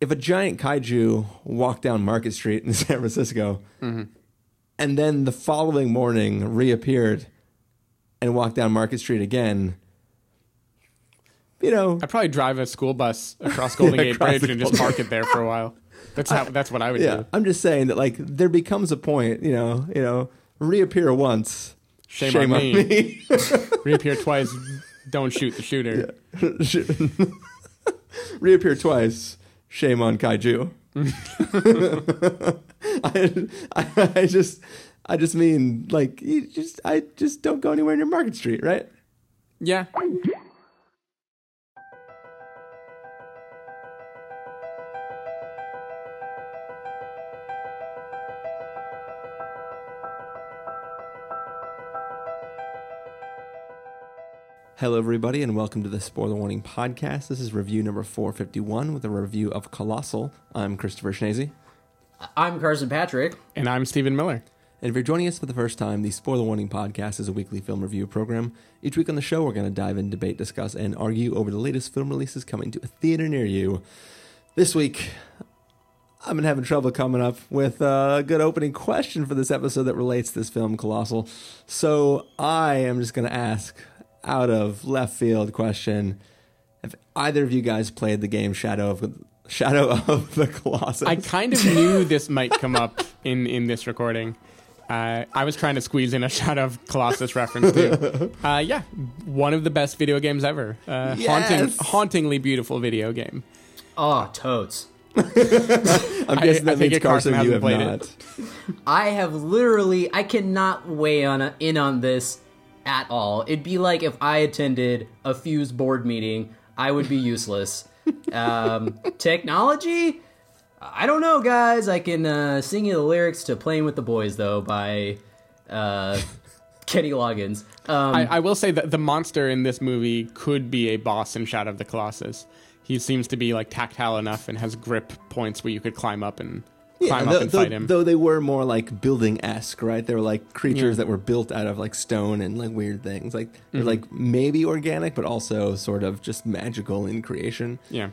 if a giant kaiju walked down Market Street in San Francisco, mm-hmm. and then the following morning reappeared and walked down Market Street again, you know, I'd probably drive a school bus across Golden Yeah, Gate across Bridge and just park it there for a while. That's how. That's what I would yeah, do. I'm just saying that like there becomes a point, you know, you know, reappear once, Shame, on, me. me. Reappear twice. Don't shoot the shooter. reappear twice. Shame on kaiju. I, I, just, I just mean like you just, I just don't go anywhere near Market Street, right? Yeah. Hello, everybody, and welcome to the Spoiler Warning Podcast. This is review number 451 with a review of Colossal. I'm Christopher Schnese. I'm Carson Patrick. And I'm Stephen Miller. And if you're joining us for the first time, the Spoiler Warning Podcast is a weekly film review program. Each week on the show, we're going to dive in, debate, discuss, and argue over the latest film releases coming to a theater near you. This week, I've been having trouble coming up with a good opening question for this episode that relates to this film, Colossal. So I am just going to ask, out of left field question, if either of you guys played the game Shadow of Shadow of the Colossus? I kind of knew this might come up in in this recording. Uh, I was trying to squeeze in a Shadow of Colossus reference too. Uh, yeah, one of the best video games ever. Uh, Haunting, Yes! hauntingly beautiful video game. Oh, totes. I'm guessing I that take means Carson Carson, you hasn't have played not. it. I have literally, I cannot weigh on a, in on this at all. It'd be like if I attended a Fuse board meeting, I would be useless. um, technology? I don't know, guys. I can uh, sing you the lyrics to "Playing with the Boys" though by uh, Kenny Loggins. Um, I, I will say that the monster in this movie could be a boss in Shadow of the Colossus. He seems to be like tactile enough and has grip points where you could climb up and climb though, up and though- fight him. Though they were more like building esque, right? They were like creatures Yeah. that were built out of like stone and like weird things. Like Mm-hmm. like maybe organic, but also sort of just magical in creation. yeah.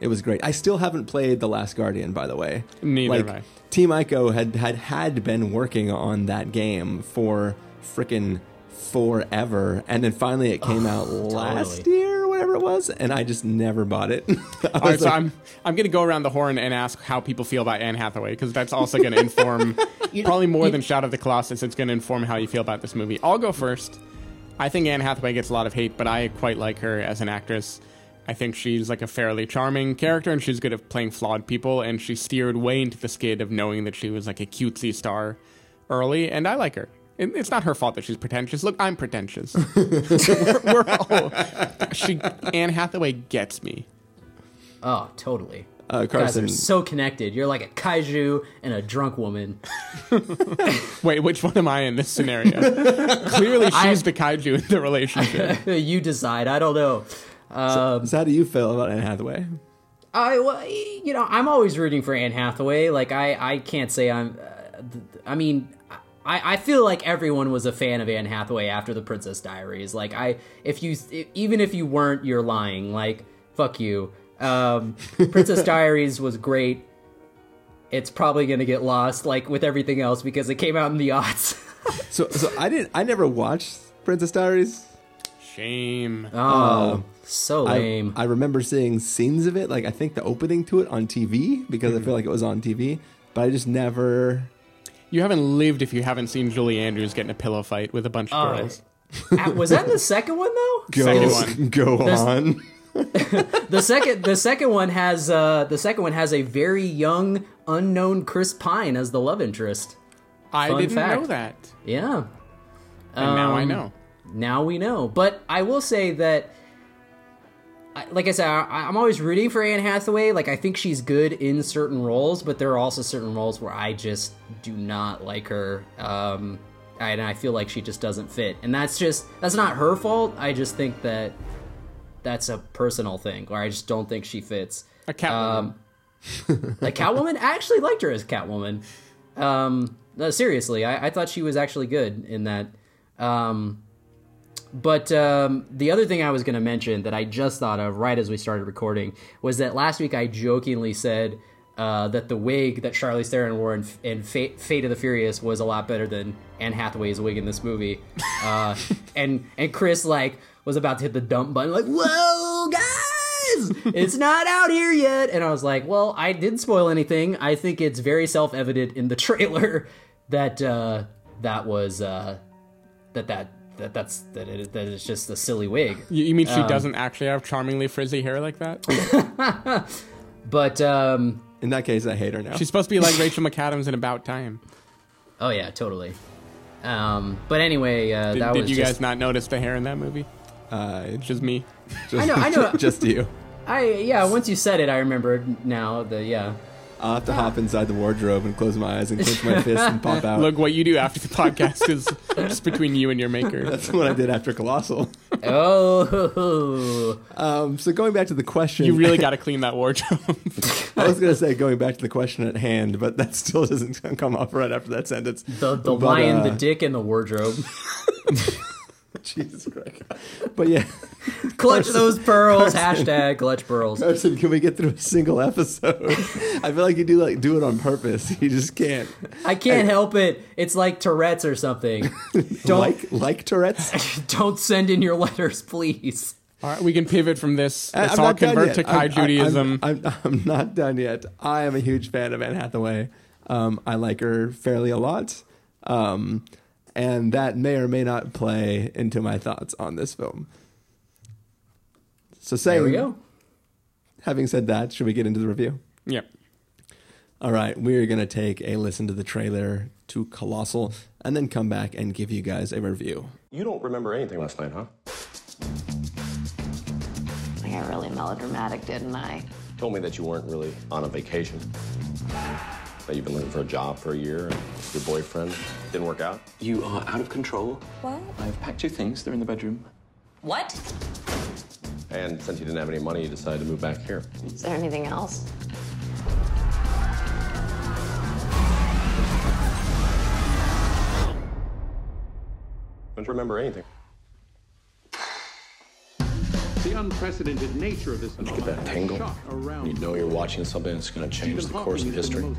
It was great. I still haven't played The Last Guardian, by the way. Neither like, have I. Team Ico had had had been working on that game for frickin' forever, and then finally it came out last totally. year whatever it was, and I just never bought it. All right, was so like, I'm I'm to go around the horn and ask how people feel about Anne Hathaway because that's also to inform probably more than Shadow of the Colossus. It's to inform how you feel about this movie. I'll go first. I think Anne Hathaway gets a lot of hate, but I quite like her as an actress. I think she's like a fairly charming character, and she's good at playing flawed people. And she steered way into the skid of knowing that she was like a cutesy star early, and I like her. It- It's not her fault that she's pretentious. Look, I'm pretentious. we're, we're all, she Anne Hathaway gets me. oh, totally. uh, You guys Carson. are so connected. You're like a kaiju and a drunk woman. Wait, which one am I in this scenario? Clearly, she's I- the kaiju in the relationship. you decide. I don't know. Um, so how do you feel about Anne Hathaway? I, well, you know, I'm always rooting for Anne Hathaway. Like, I, I can't say I'm. Uh, th- I mean, I, I feel like everyone was a fan of Anne Hathaway after The Princess Diaries. Like, I, if you, even if you weren't, you're lying. Like, fuck you. Um, Princess Diaries was great. It's probably gonna get lost, like with everything else, because it came out in the aughts. So, so I didn't. I never watched Princess Diaries. Shame. oh, so I, lame. I remember seeing scenes of it, like I think the opening to it on TV because I feel like it was on TV, but I just never. You haven't lived if you haven't seen Julie Andrews get in a pillow fight with a bunch of Oh. girls. Uh, was that in the second one though? Go, Second one. go There's- on. The second the second one has uh the second one has a very young unknown Chris Pine as the love interest. I Fun didn't fact. know that, Yeah. and now I Um, know. Now we know. But I will say that I- like I said, I, I'm always rooting for Anne Hathaway. Like I think she's good in certain roles, but there are also certain roles where I just do not like her. Um, and I feel like she just doesn't fit. And that's just that's not her fault. I just think that that's a personal thing, where I just don't think she fits. A cat. Um, like Catwoman, I actually liked her as Catwoman. Um, no, seriously, I, I thought she was actually good in that. Um, but um, the other thing I was going to mention that I just thought of right as we started recording was that last week I jokingly said uh, that the wig that Charlize Theron wore in, in Fate, Fate, of the Furious was a lot better than Anne Hathaway's wig in this movie. Uh, and and Chris like was about to hit the dump button, like, "Whoa, guys, it's not out here yet." And I was like, "Well, I didn't spoil anything. I think it's very self evident in the trailer that uh, that was uh, that that." That that's that it that it's just a silly wig. You, you mean she um, doesn't actually have charmingly frizzy hair like that? but um, in that case, I hate her now. She's supposed to be like Rachel McAdams in About Time. Oh yeah, totally. Um, but anyway, uh, did, that did was you just, guys not notice the hair in that movie? Uh, it's just me. Just, I know. I know. just you. I yeah. Once you said it, I remembered now. The yeah. I'll have to hop inside the wardrobe and close my eyes and clench my fist and pop out. Look, what you do after the podcast is just between you and your maker. That's what I did after Colossal. Oh. Um, so going back to the question, you really got to clean that wardrobe. I was going to say going back to the question at hand, but that still doesn't come off right after that sentence. The the but, lion, uh, the dick, and the wardrobe. Jesus Christ. But yeah. clutch Carson, those pearls. Carson, hashtag clutch pearls. Carson, can we get through a single episode? I feel like you do like do it on purpose. You just can't. I can't I, help it. It's like Tourette's or something. Don't like like Tourette's. Don't send in your letters, please. All right, we can pivot from this. Let's all convert to Kai Judaism. I'm, I'm, I'm, not done yet. I am a huge fan of Anne Hathaway. Um, I like her fairly a lot. Um, and that may or may not play into my thoughts on this film. So saying, there we go. Having said that, should we get into the review? Yep. All right, we're going to take a listen to the trailer to Colossal and then come back and give you guys a review. You don't remember anything last night, huh? I got really melodramatic, didn't I? Told me that you weren't really on a vacation that you've been looking for a job for a year and your boyfriend didn't work out? You are out of control. What? I've packed your things. They're in the bedroom. What? And since you didn't have any money, you decided to move back here. Is there anything else? Don't remember anything. The unprecedented nature of this Get that tingle. You know you're watching something that's going to change the course of history. You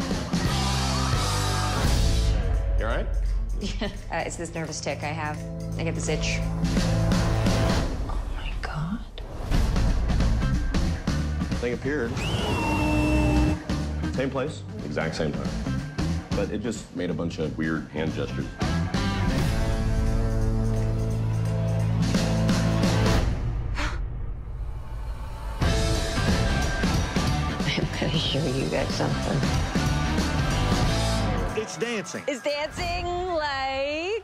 all right? Yeah, uh, it's this nervous tick I have. I get this itch. Oh my god. Thing appeared. Same place, exact same time. But it just made a bunch of weird hand gestures. Show something. It's dancing. Is dancing like.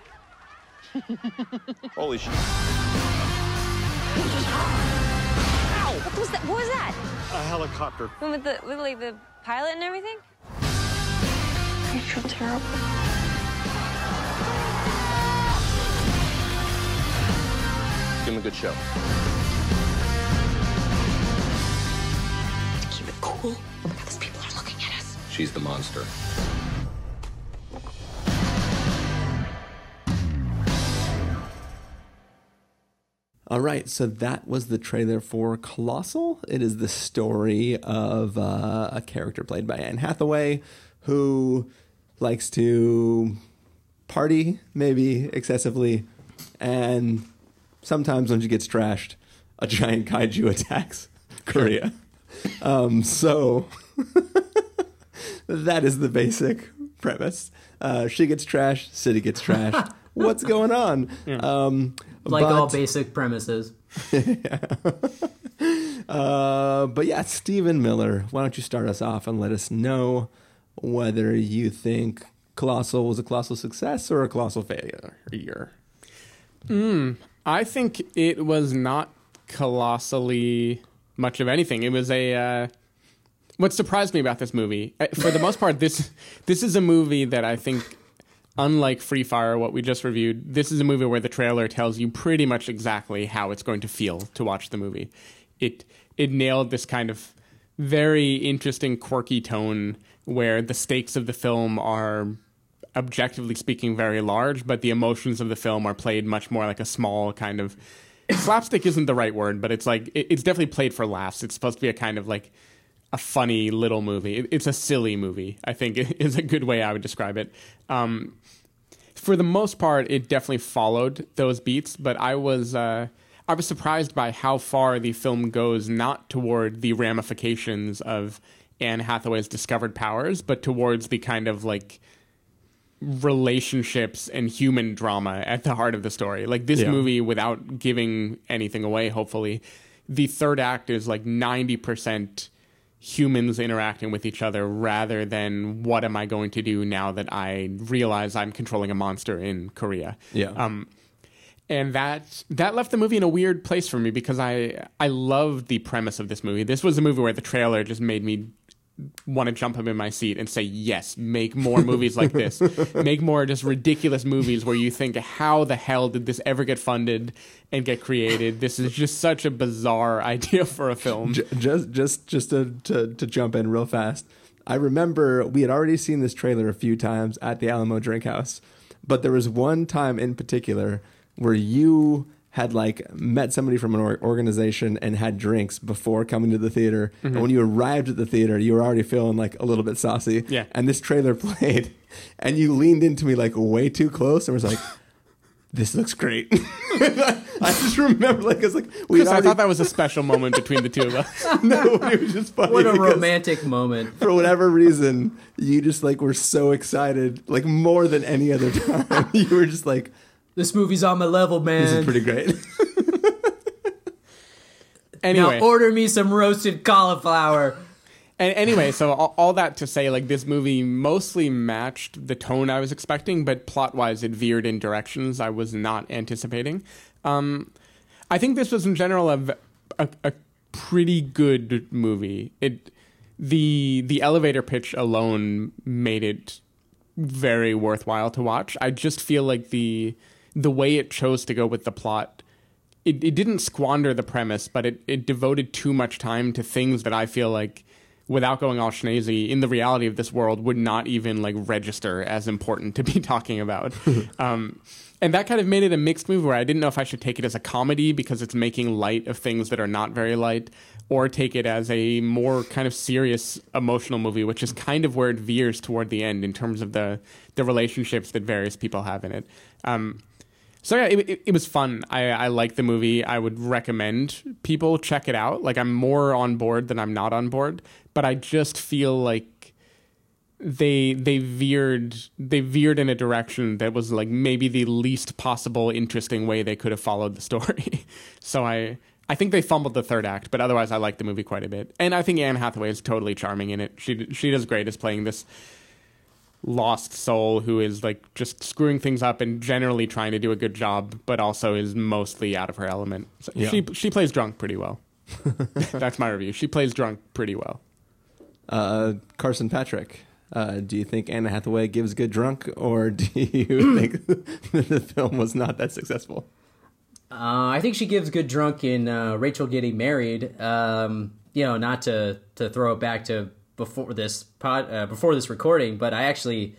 Holy shit. Ow! What was that? What was that? A helicopter. With the with like the pilot and everything? I feel terrible. Give him a good show. Keep it cool. Oh my god, these people She's the monster. All right, so that was the trailer for Colossal. It is the story of uh, a character played by Anne Hathaway who likes to party, maybe excessively, and sometimes when she gets trashed, a giant kaiju attacks Korea. Um, so that is the basic premise. Uh, she gets trashed, city gets trashed. What's going on? Yeah. Um, like but, all basic premises. yeah. uh, but yeah, Stephen Miller, why don't you start us off and let us know whether you think Colossal was a colossal success or a colossal failure? Mm, I think it was not colossally much of anything. It was a. Uh, what surprised me about this movie, uh, for the most part, this this is a movie that I think, unlike Free Fire, what we just reviewed, this is a movie where the trailer tells you pretty much exactly how it's going to feel to watch the movie. It it nailed this kind of very interesting, quirky tone where the stakes of the film are objectively speaking, very large, but the emotions of the film are played much more like a small kind of slapstick isn't the right word, but it's like it, it's definitely played for laughs. It's supposed to be a kind of like a funny little movie. It's a silly movie. I think is a good way I would describe it. Um, for the most part, it definitely followed those beats, but I was uh, I was surprised by how far the film goes, not toward the ramifications of Anne Hathaway's discovered powers, but towards the kind of like relationships and human drama at the heart of the story. Like this Yeah. movie, without giving anything away, hopefully, the third act is like 90% humans interacting with each other rather than what am I going to do now that I realize I'm controlling a monster in Korea. Yeah. Um, and that that left the movie in a weird place for me because I I loved the premise of this movie. This was a movie where the trailer just made me want to jump up in my seat and say yes make more movies like this. Make more just ridiculous movies where you think how the hell did this ever get funded and get created? This is just such a bizarre idea for a film. Just just just to, to to jump in real fast i remember we had already seen this trailer a few times at the Alamo Drafthouse but there was one time in particular where you had like met somebody from an or- organization and had drinks before coming to the theater and mm-hmm. when you arrived at the theater you were already feeling like a little bit saucy Yeah. and this trailer played and you leaned into me like way too close and was like this looks great i just remember like it's like we Chris, I thought that was a special moment between the two of us. no, it was just funny. What a romantic moment. For whatever reason, you just like were so excited, like more than any other time. you were just like, This movie's on my level, man. "This is pretty great." Anyway, Now order me some roasted cauliflower. And anyway, so all, all that to say, like this movie mostly matched the tone I was expecting, but plot wise, it veered in directions I was not anticipating. Um, I think this was in general a pretty good movie. It the the elevator pitch alone made it very worthwhile to watch. I just feel like the the way it chose to go with the plot it, it didn't squander the premise, but it, it devoted too much time to things that I feel like, without going all schnazy, in the reality of this world, would not even like register as important to be talking about. um, and that kind of made it a mixed movie where I didn't know if I should take it as a comedy because it's making light of things that are not very light, or take it as a more kind of serious emotional movie, which is kind of where it veers toward the end in terms of the the relationships that various people have in it. Um, so yeah, it, it, it was fun. I, I like the movie. I would recommend people check it out. Like I'm more on board than I'm not on board, but I just feel like they they veered they veered in a direction that was like maybe the least possible interesting way they could have followed the story. so I I think they fumbled the third act, but otherwise I like the movie quite a bit. And I think Anne Hathaway is totally charming in it. She she does great as playing this lost soul who is like just screwing things up and generally trying to do a good job, but also is mostly out of her element. So Yeah. She she plays drunk pretty well. That's my review. She plays drunk pretty well. Uh, Carson Patrick, uh, do you think Anna Hathaway gives good drunk, or do you think that the film was not that successful? Uh, I think she gives good drunk in uh, Rachel getting married. Um, you know, not to to throw it back to before this pod, uh, before this recording, but I actually,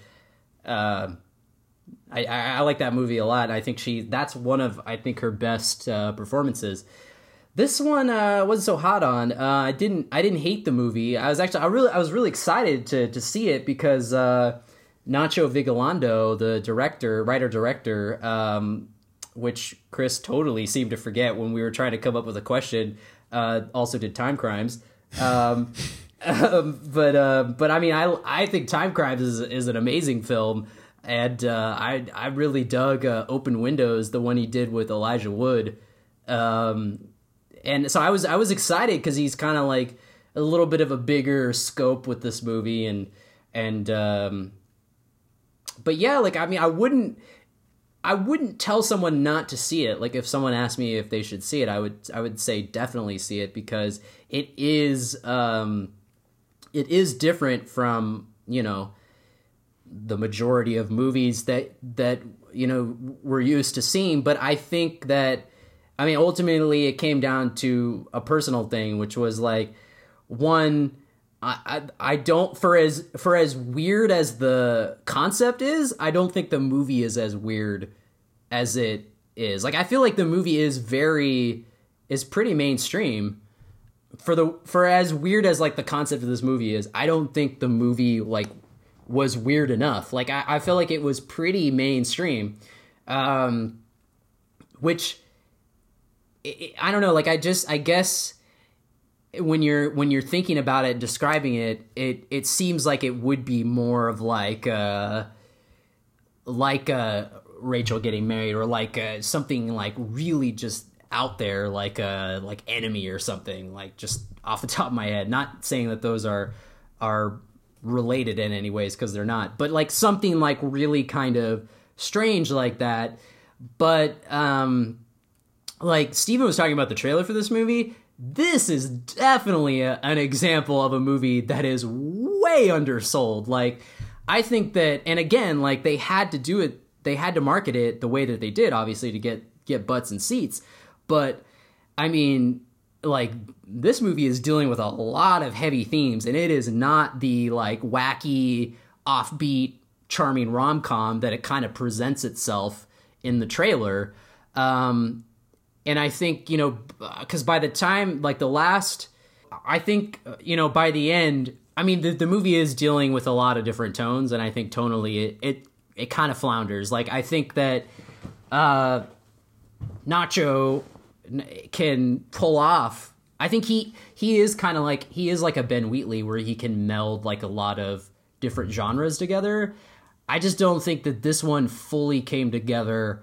uh, I, I I like that movie a lot. I think she that's one of I think her best uh, performances. This one uh, wasn't so hot on. Uh, I didn't I didn't hate the movie. I was actually I really I was really excited to to see it because uh, Nacho Vigalondo, the director, writer director, um, which Chris totally seemed to forget when we were trying to come up with a question, uh, also did Time Crimes. Um, um, but uh, but I mean I I think Time Crimes is is an amazing film. And uh, I I really dug uh, Open Windows, the one he did with Elijah Wood. Um, and so I was I was excited because he's kind of like a little bit of a bigger scope with this movie and and um, but yeah, like I mean I wouldn't I wouldn't tell someone not to see it. Like if someone asked me if they should see it, I would I would say definitely see it because it is um, it is different from you know the majority of movies that that you know we're used to seeing. But I think that I mean ultimately it came down to a personal thing, which was like one. I, I I don't for as for as weird as the concept is, I don't think the movie is as weird as it is. Like I feel like the movie is very is pretty mainstream. For the for as weird as like the concept of this movie is, I don't think the movie like was weird enough. Like I, I feel like it was pretty mainstream. Um which I I don't know, like I just I guess when you're when you're thinking about it, describing it, it it seems like it would be more of like uh like uh Rachel getting married or like uh, something like really just out there like uh like enemy or something like just off the top of my head. Not saying that those are are related in any ways because they're not but like something like really kind of strange like that. But um like Stephen was talking about the trailer for this movie. This is definitely a, an example of a movie that is way undersold. Like I think that and again like they had to do it they had to market it the way that they did obviously to get get butts and seats but I mean, like this movie is dealing with a lot of heavy themes, and it is not the like wacky, offbeat, charming rom com that it kind of presents itself in the trailer. Um, and I think you know, because by the time like the last, I think you know by the end, I mean the the movie is dealing with a lot of different tones, and I think tonally it it, it kind of flounders. Like I think that uh, Nacho can pull off. I think he he is kind of like he is like a Ben Wheatley where he can meld like a lot of different genres together. I just don't think that this one fully came together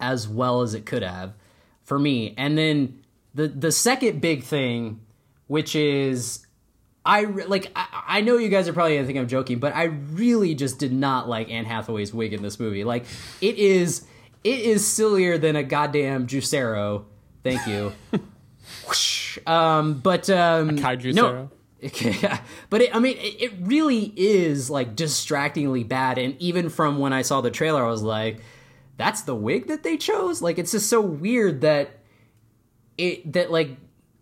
as well as it could have for me. And then the the second big thing, which is I like I, I know you guys are probably gonna think I'm joking, but I really just did not like Anne Hathaway's wig in this movie. Like it is it is sillier than a goddamn Juicero. Thank you. Um, but um, Kaiju no, yeah, but it, I mean, it, it really is like distractingly bad. And even from when I saw the trailer, I was like, "That's the wig that they chose." Like, it's just so weird that it that like,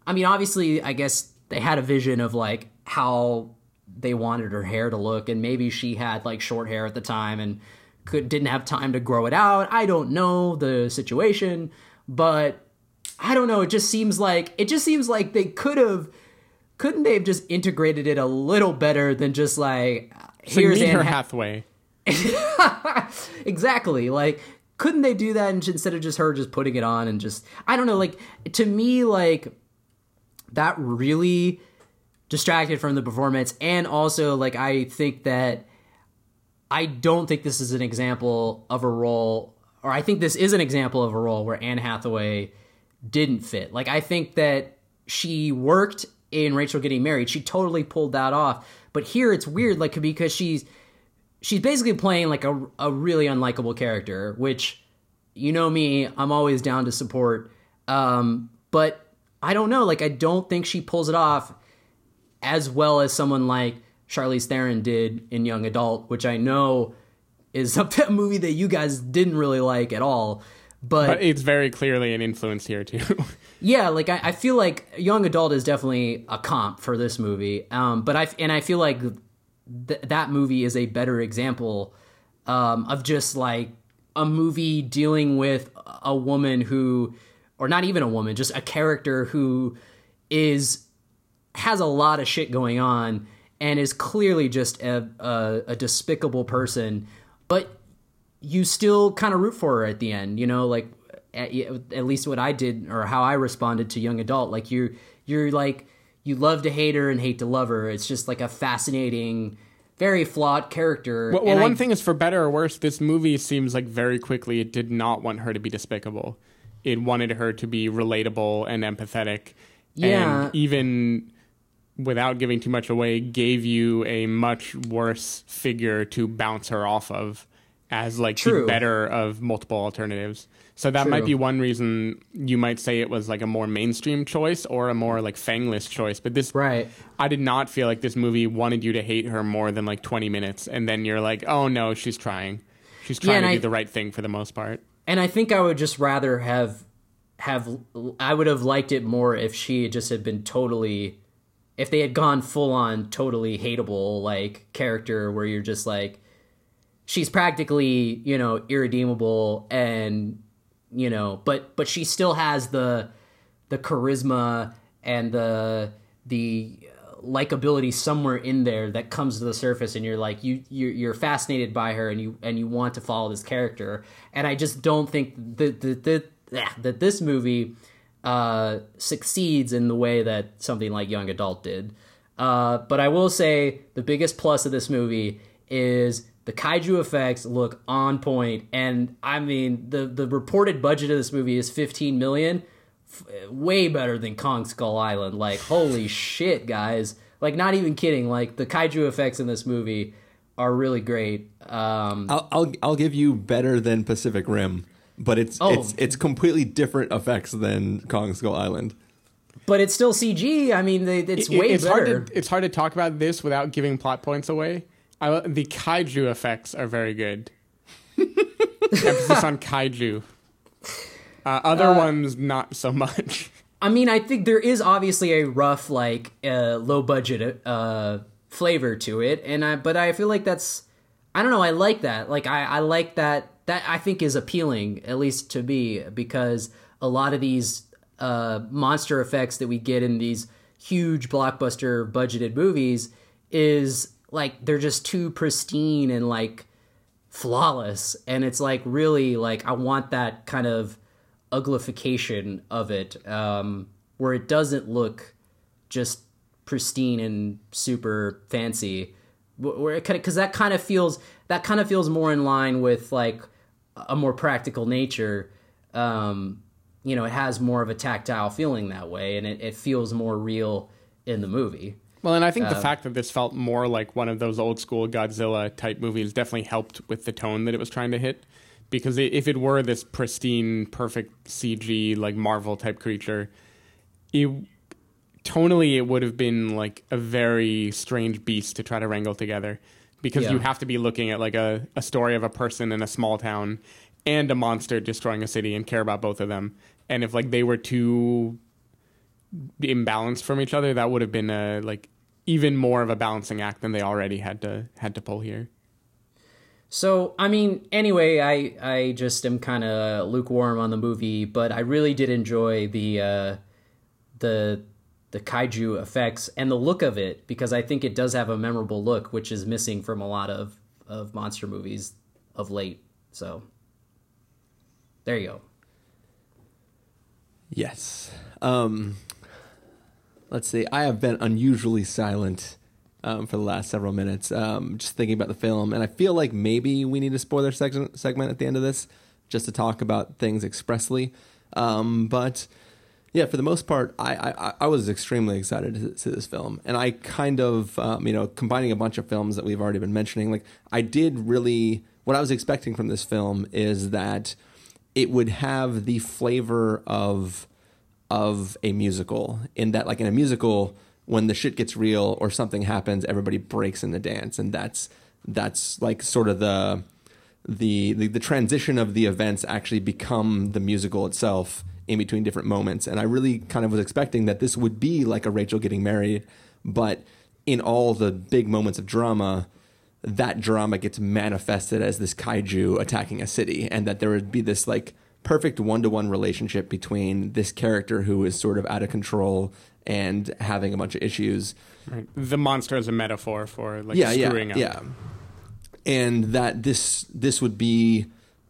I mean, obviously, I guess they had a vision of like how they wanted her hair to look, and maybe she had like short hair at the time and could didn't have time to grow it out. I don't know the situation, but I don't know. It just seems like it just seems like they could have couldn't they have just integrated it a little better than just like so here's Anne Hathaway. exactly like couldn't they do that instead of just her just putting it on and just I don't know like to me like that really distracted from the performance and also like I think that I don't think this is an example of a role or I think this is an example of a role where Anne Hathaway didn't fit. Like I think that she worked in Rachel getting married. She totally pulled that off. But here it's weird like because she's she's basically playing like a a really unlikable character, which you know me, I'm always down to support. Um but I don't know, like I don't think she pulls it off as well as someone like Charlize Theron did in Young Adult, which I know is a movie that you guys didn't really like at all. But, But it's very clearly an influence here too. yeah, like I, I feel like Young Adult is definitely a comp for this movie. Um, but I and I feel like th- that movie is a better example um, of just like a movie dealing with a woman who, or not even a woman, just a character who is has a lot of shit going on and is clearly just a, a, a despicable person, but you still kind of root for her at the end, you know, like at, at, least what I did or how I responded to young adult. Like you're you're like you love to hate her and hate to love her. It's just like a fascinating, very flawed character. well, well And one I- thing is for better or worse, this movie seems like very quickly it did not want her to be despicable. It wanted her to be relatable and empathetic. Yeah. And even without giving too much away, gave you a much worse figure to bounce her off of as like True. the better of multiple alternatives. So that True. might be one reason you might say it was like a more mainstream choice or a more like fangless choice. But this right. I did not feel like this movie wanted you to hate her more than like 20 minutes and then you're like, "Oh no, she's trying." She's trying and to I- do the right thing for the most part. and I think I would just rather have have I would have liked it more if she just had been totally if they had gone full on totally hateable like character where you're just like she's practically you know irredeemable and you know but but she still has the the charisma and the the likability somewhere in there that comes to the surface and you're like you you're, you're fascinated by her and you and you want to follow this character. And i just don't think that that that, that this movie uh succeeds in the way that something like young adult did. Uh but i will say the biggest plus of this movie is the kaiju effects look on point and i mean the the reported budget of this movie is 15 million way better than Kong Skull Island. Like, holy shit, guys! Like, not even kidding. Like, the kaiju effects in this movie are really great. Um, I'll, I'll I'll give you better than Pacific Rim, but it's Oh. it's it's completely different effects than Kong Skull Island. but it's still CG. I mean, they, it's It- way it's better. hard to it's hard to talk about this without giving plot points away. I, the kaiju effects are very good. Emphasis on kaiju. Uh, other ones, not so much. I mean, I think there is obviously a rough, like, uh, low budget uh, flavor to it, and I, but I feel like that's, I don't know, I like that. Like, I, I like that. That I think is appealing, at least to me, because a lot of these uh, monster effects that we get in these huge blockbuster budgeted movies is like they're just too pristine and like flawless. And it's like really like i want that kind of uglification of it um where it doesn't look just pristine and super fancy. Where it kind of because that kind of feels that kind of feels more in line with like a more practical nature. Um you know it has more of a tactile feeling that way and it, it feels more real in the movie Well, and I think the Uh, fact that this felt more like one of those old school Godzilla type movies definitely helped with the tone that it was trying to hit. Because if it were this pristine, perfect CG like Marvel type creature, it tonally it would have been like a very strange beast to try to wrangle together. Because you have to be looking at like a, a story of a person in a small town and a monster destroying a city and care about both of them. And if like they were too imbalanced from each other, that would have been a like even more of a balancing act than they already had to had to pull here. So, I mean, anyway, I I just am kind of lukewarm on the movie, but I really did enjoy the uh, the the kaiju effects and the look of it because I think it does have a memorable look, which is missing from a lot of of monster movies of late. So, there you go. Yes. Um, let's see. I have been unusually silent um, for the last several minutes, um, just thinking about the film, and I feel like maybe we need a spoiler segment segment at the end of this, just to talk about things expressly. Um, but yeah, for the most part, I, I, I was extremely excited to see this film, and I kind of um, you know combining a bunch of films that we've already been mentioning. Like I did really what I was expecting from this film is that it would have the flavor of of a musical in that like in a musical when the shit gets real or something happens everybody breaks in the dance. And that's that's like sort of the the the, the transition of the events actually become the musical itself in between different moments. And i really kind of was expecting that this would be like a rachel getting married but in all the big moments of drama that drama gets manifested as this kaiju attacking a city and that there would be this like perfect one-to-one relationship between this character who is sort of out of control and having a bunch of issues Right. The monster is a metaphor for like yeah screwing yeah up. yeah and that this this would be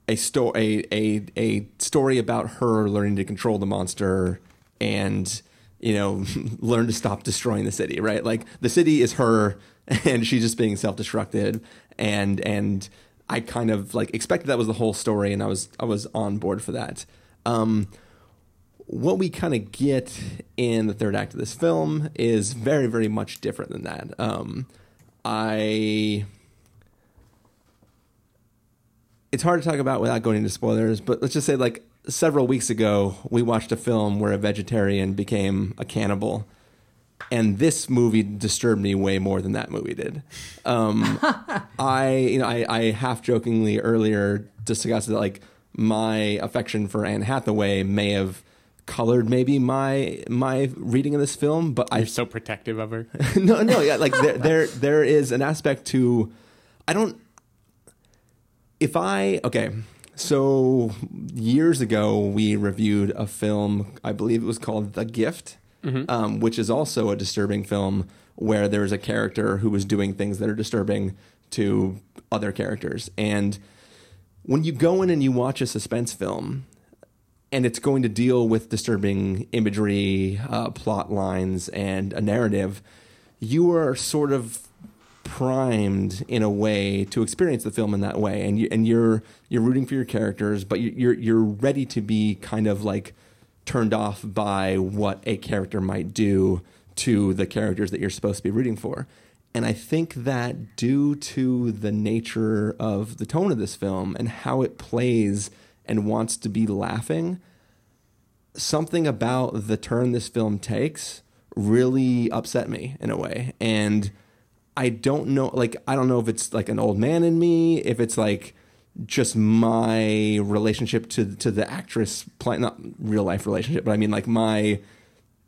a story a, a a story about her learning to control the monster and you know learn to stop destroying the city right like the city is her and she's just being self-destructed and and I kind of like expected that was the whole story and I was I was on board for that um what we kind of get in the third act of this film is very very much different than that um I it's hard to talk about without going into spoilers, but let's just say like several weeks ago we watched a film where a vegetarian became a cannibal. And this movie disturbed me way more than that movie did. Um, I, you know, I, I half jokingly earlier discussed that like my affection for Anne Hathaway may have colored maybe my my reading of this film. But I You're so protective of her. no, no, yeah, like there, there, there is an aspect to. I don't. If I okay, so years ago we reviewed a film. I believe it was called The Gift, um, which is also a disturbing film where there's a character who was doing things that are disturbing to other characters. And when you go in and you watch a suspense film, and it's going to deal with disturbing imagery, uh, plot lines, and a narrative, you are sort of primed in a way to experience the film in that way, and you and you're you're rooting for your characters, but you- you're you're ready to be kind of like turned off by what a character might do to the characters that you're supposed to be rooting for. And I think that due to the nature of the tone of this film and how it plays and wants to be laughing, something about the turn this film takes really upset me in a way. And I don't know, like, I don't know if it's like an old man in me, if it's like just my relationship to to the actress playing, not real life relationship, but I mean like my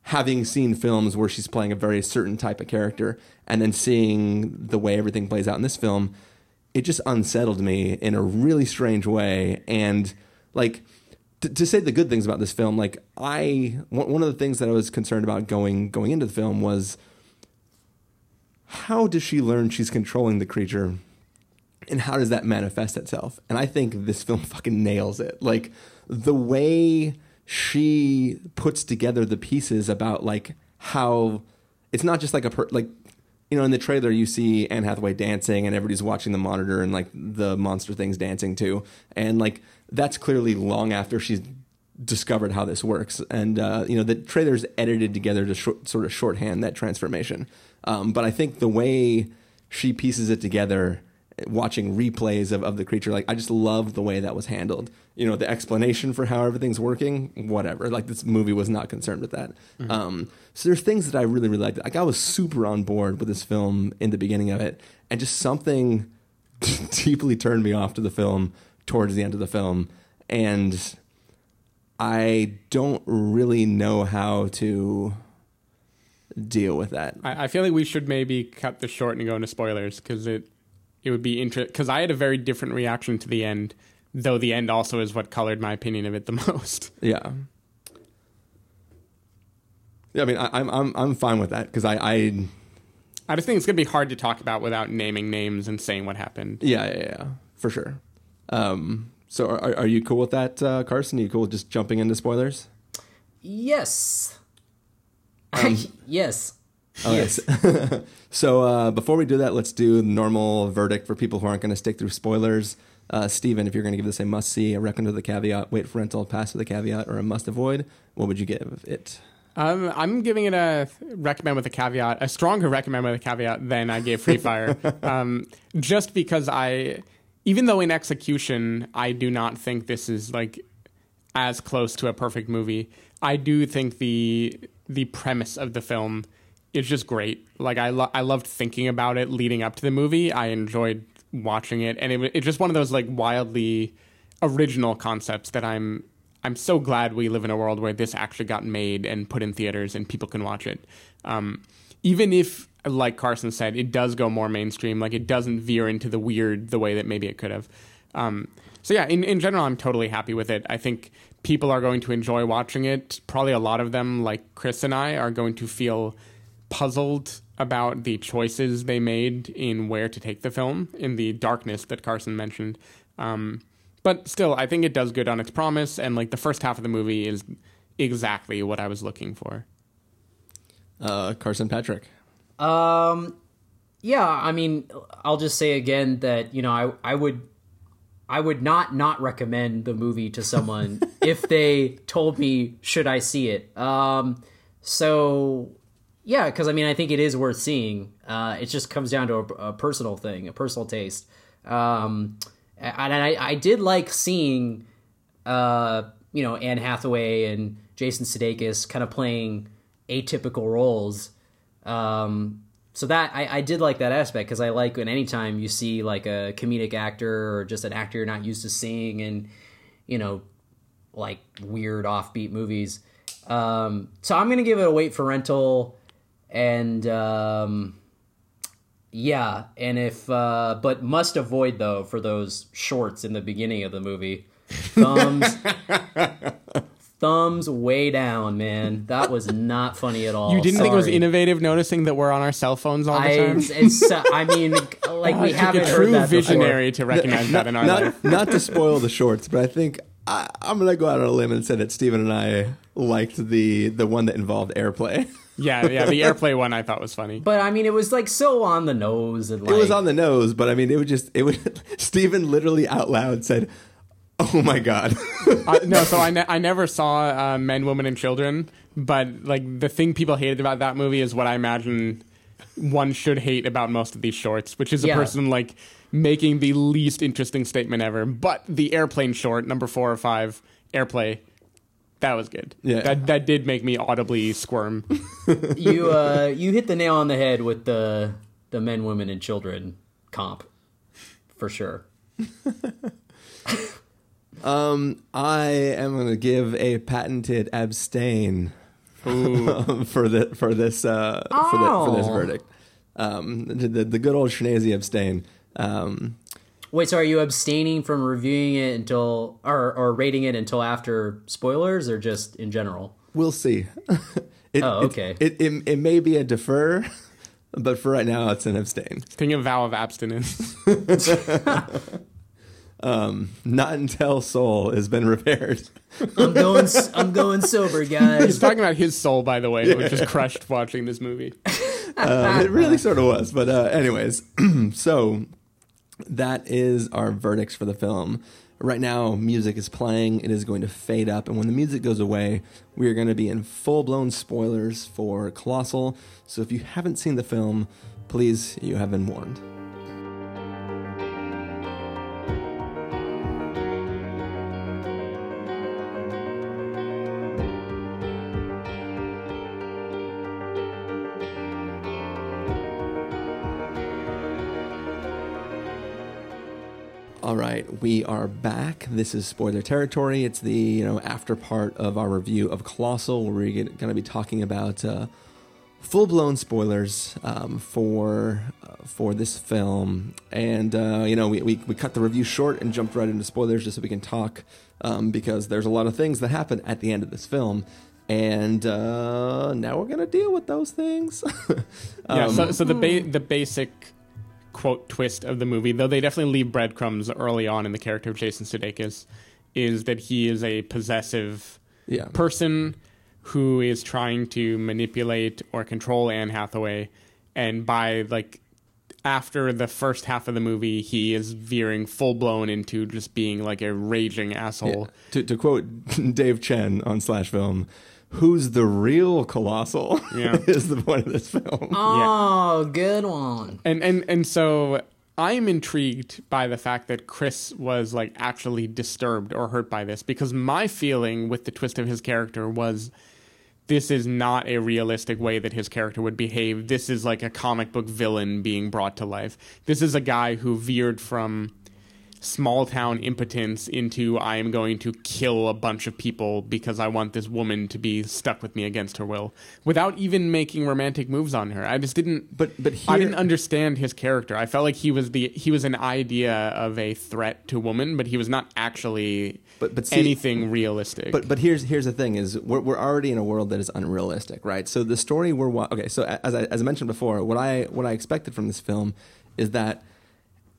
having seen films where she's playing a very certain type of character and then seeing the way everything plays out in this film, it just unsettled me in a really strange way. And like to, to say the good things about this film, like I one one of the things that I was concerned about going going into the film was how does she learn she's controlling the creature and how does that manifest itself? And I think this film fucking nails it. Like the way she puts together the pieces about like how it's not just like a per, like you know in the trailer you see Anne Hathaway dancing and everybody's watching the monitor and like the monster things dancing too and like that's clearly long after she's discovered how this works and uh, you know the trailer's edited together to sort of shorthand that transformation um, but I think the way she pieces it together watching replays of, of the creature like i just love the way that was handled. You know the explanation for how everything's working whatever. Like this movie was not concerned with that. Um, so there's things that i really really liked. Like i was super on board with this film in the beginning of it and just something deeply turned me off to the film towards the end of the film. And i don't really know how to deal with that. I, I feel like we should maybe cut this short and go into spoilers because it it would be interesting. Because I had a very different reaction to the end, though the end also is what colored my opinion of it the most. Yeah. Yeah, I mean, I, I'm I'm I'm fine with that because I, I I just think it's gonna be hard to talk about without naming names and saying what happened. yeah yeah yeah for sure. Um, so are are you cool with that, uh, Carson? Are you cool with just jumping into spoilers? Yes. yes. Okay. So, so uh, before we do that, let's do the normal verdict for people who aren't going to stick through spoilers. Uh, Stephen, if you're going to give this a must see, a recommend with the caveat, wait for rental, pass with the caveat, or a must avoid, what would you give it? Um, I'm giving it a recommend with a caveat, a stronger recommend with a caveat than I gave Free Fire, um, just because I, even though in execution I do not think this is like as close to a perfect movie, I do think the the premise of the film is just great. Like I lo- I loved thinking about it leading up to the movie. I enjoyed watching it, and it, it's just one of those like wildly original concepts that I'm I'm so glad we live in a world where this actually got made and put in theaters and people can watch it. Um, even if, like Carson said, it does go more mainstream, like it doesn't veer into the weird the way that maybe it could have. Um, so yeah, in, in general, I'm totally happy with it. I think people are going to enjoy watching it. Probably a lot of them, like Chris and I, are going to feel puzzled about the choices they made in where to take the film in the darkness that Carson mentioned. Um, but still, I think it does good on its promise, and like the first half of the movie is exactly what I was looking for. Uh, Carson Patrick. Um, yeah, I mean, I'll just say again that you know I I would I would not not recommend the movie to someone if they told me should I see it. Um, so yeah, because I mean I think it is worth seeing. Uh, it just comes down to a, a personal thing, a personal taste. Um, and I I did like seeing uh you know Anne Hathaway and Jason Sudeikis kind of playing atypical roles. Um, so that I, I did like that aspect because I like when anytime you see like a comedic actor or just an actor you're not used to seeing in, you know, like weird offbeat movies. Um, so I'm gonna give it a wait for rental, and um, yeah, and if uh, but must avoid though for those shorts in the beginning of the movie. Thumbs, thumbs way down, man. That was not funny at all. You didn't think it was innovative noticing that we're on our cell phones all the I, time? it's, uh, I mean, like we haven't a heard true that visionary before. to recognize that in our life. not, not to spoil the shorts, but I think I, I'm gonna go out on a limb and say that Stephen and I liked the the one that involved airplay. Yeah, yeah. The airplay one I thought was funny. But I mean, it was like so on the nose and like it was on the nose, but I mean, it would just it would. Stephen literally out loud said, "Oh my god." uh, no, so I, ne- I never saw uh, Men, Women, and Children, but like the thing people hated about that movie is what I imagine one should hate about most of these shorts, which is a Yeah. person like making the least interesting statement ever. But the airplane short, number four or five, airplay, that was good. Yeah. that that did make me audibly squirm. you uh you hit the nail on the head with the the men, women, and children comp for sure. um I am going to give a patented abstain for the for this uh, for, the, for this Oh. verdict. Um, the, the the good old Schnese abstain. Um, Wait, so are you abstaining from reviewing it until or or rating it until after spoilers or just in general? we'll see. it, Oh, okay. It, it it may be a defer, but for right now, it's an abstain. Think of vow of abstinence. um, Not until soul has been repaired. I'm going I'm going sober, guys. He's talking about his soul, by the way, who was just crushed watching this movie. Um, it really sort of was. But uh, anyways, so that is our verdicts for the film. Right now, music is playing. It is going to fade up, and when the music goes away, we are going to be in full blown spoilers for Colossal. So if you haven't seen the film, please, you have been warned. We are back. This is spoiler territory. It's the you know after part of our review of Colossal, where we're going to be talking about uh, full blown spoilers um, for uh, for this film. And uh, you know we, we we cut the review short and jumped right into spoilers just so we can talk um, because there's a lot of things that happen at the end of this film. And uh, now we're gonna deal with those things. Yeah, Um, so, so the ba- the basic quote twist of the movie, though they definitely leave breadcrumbs early on in the character of Jason Sudeikis, is that he is a possessive Yeah. person who is trying to manipulate or control Anne Hathaway, and by like after the first half of the movie, he is veering full blown into just being like a raging asshole. Yeah. To, to quote Dave Chen on Slash Film, who's the real colossal Yeah. is the point of this film. Oh, good one. and and and so I'm intrigued by the fact that Chris was like actually disturbed or hurt by this because my feeling with the twist of his character was this is not a realistic way that his character would behave. This is like a comic book villain being brought to life. This is a guy who veered from small town impotence into I am going to kill a bunch of people because I want this woman to be stuck with me against her will without even making romantic moves on her. I just didn't But but I didn't understand his character. I felt like he was the he was an idea of a threat to woman, but he was not actually But- but see- anything realistic. But but here's here's the thing: is we're we're already in a world that is unrealistic, right? So the story we're okay. So as I, as I mentioned before, what I what I expected from this film is that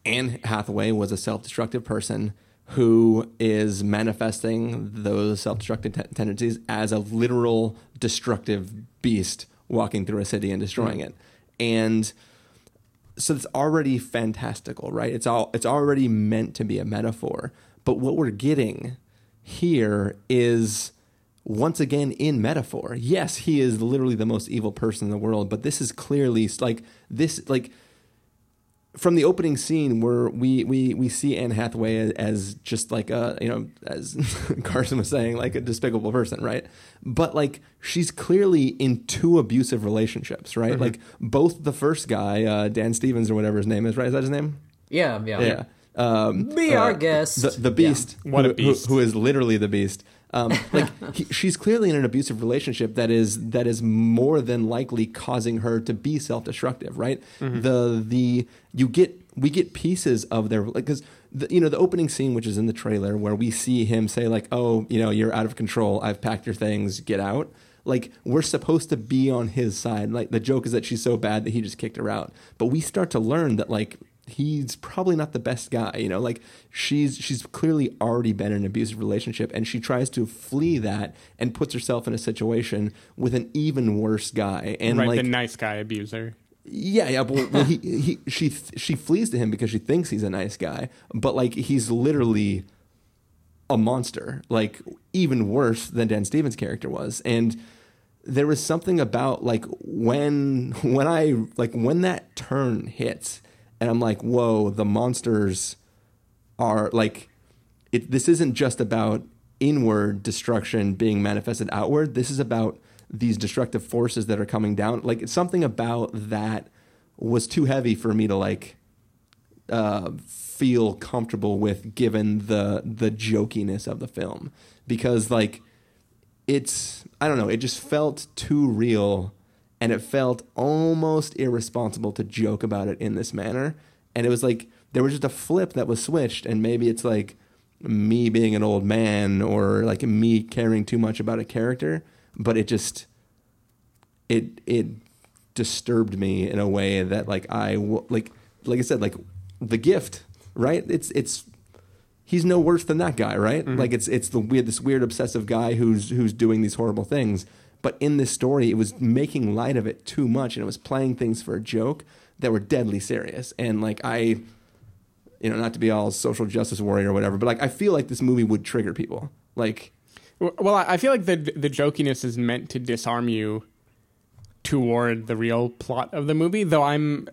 Anne Hathaway was a self-destructive person who is manifesting those self-destructive te- tendencies as a literal destructive beast walking through a city and destroying mm-hmm. it, and so it's already fantastical, right? It's all it's already meant to be a metaphor. But what we're getting here is once again in metaphor. Yes, he is literally the most evil person in the world, but this is clearly like this like from the opening scene where we we we see Anne Hathaway as, as just like a you know as Carson was saying like a despicable person, right? But like she's clearly in two abusive relationships, right? Like both the first guy, uh, Dan Stevens or whatever his name is, right? Is that his name? Yeah, yeah. Yeah. Um, Be our guest. The, the beast, What a who- who- beast. who is literally the beast. Um, like he, she's clearly in an abusive relationship that is that is more than likely causing her to be self destructive. Right. The the you get we get pieces of their like because the, you know the opening scene which is in the trailer where we see him say like oh you know you're out of control. I've packed your things. Get out. Like we're supposed to be on his side. Like the joke is that she's so bad that he just kicked her out. But we start to learn that like he's probably not the best guy you know like she's she's clearly already been in an abusive relationship and she tries to flee that and puts herself in a situation with an even worse guy and right, like the nice guy abuser. yeah, yeah, but well, he, he, she, she flees to him because she thinks he's a nice guy, but like he's literally a monster, like even worse than Dan Stevens' character was. And there was something about like when when I like when that turn hits, and I'm like, whoa, the monsters are like, it. This isn't just about inward destruction being manifested outward. This is about these destructive forces that are coming down. Like it's something about that was too heavy for me to like uh, feel comfortable with, given the the jokiness of the film, because like it's I don't know, it just felt too real, and it felt almost irresponsible to joke about it in this manner, and it was like there was just a flip that was switched, and maybe it's like me being an old man or like me caring too much about a character, but it just it it disturbed me in a way that like I like like I said like the gift right? It's it's he's no worse than that guy right? Mm-hmm. Like it's it's the weird this weird obsessive guy who's who's doing these horrible things but in this story it was making light of it too much and it was playing things for a joke that were deadly serious and like I you know not to be all social justice warrior or whatever but like I feel like this movie would trigger people like Well, I feel like the the jokiness is meant to disarm you toward the real plot of the movie. Though I'm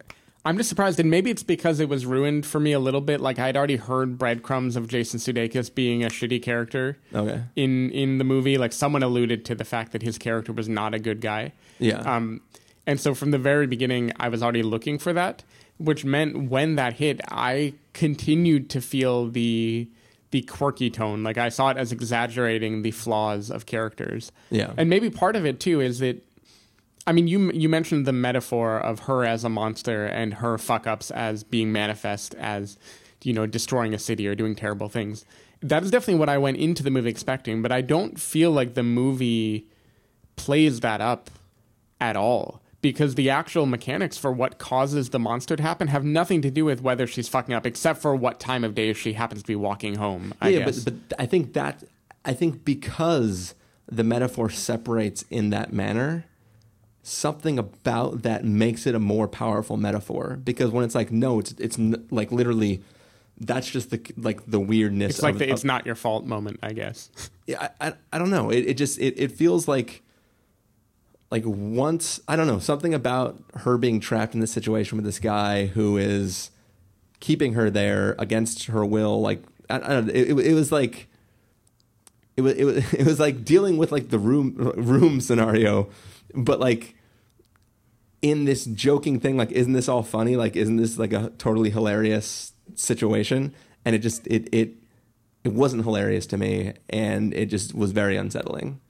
I'm just surprised, and maybe it's because it was ruined for me a little bit. Like I'd already heard breadcrumbs of Jason Sudeikis being a shitty character okay in in the movie. Like someone alluded to the fact that his character was not a good guy. yeah Um, and so from the very beginning, I was already looking for that, which meant when that hit, I continued to feel the the quirky tone. Like I saw it as exaggerating the flaws of characters. Yeah. and maybe part of it too is that. I mean, you you mentioned the metaphor of her as a monster and her fuck ups as being manifest as, you know, destroying a city or doing terrible things. That is definitely what I went into the movie expecting, but I don't feel like the movie plays that up at all because the actual mechanics for what causes the monster to happen have nothing to do with whether she's fucking up, except for what time of day she happens to be walking home. I yeah, guess. but but I think that I think because the metaphor separates in that manner, something about that makes it a more powerful metaphor. Because when it's like no, it's it's n- like literally. That's just the like the weirdness. it's like of, the it's of- not your fault moment, I guess. yeah, I, I, I don't know. It, it just it, it feels like like once I don't know something about her being trapped in this situation with this guy who is keeping her there against her will. Like I, I don't know, it, it, it was like it was, it was it was like dealing with like the room room scenario, but like in this joking thing. Like, isn't this all funny? Like, isn't this like a totally hilarious situation? And it just it it it wasn't hilarious to me, and it just was very unsettling.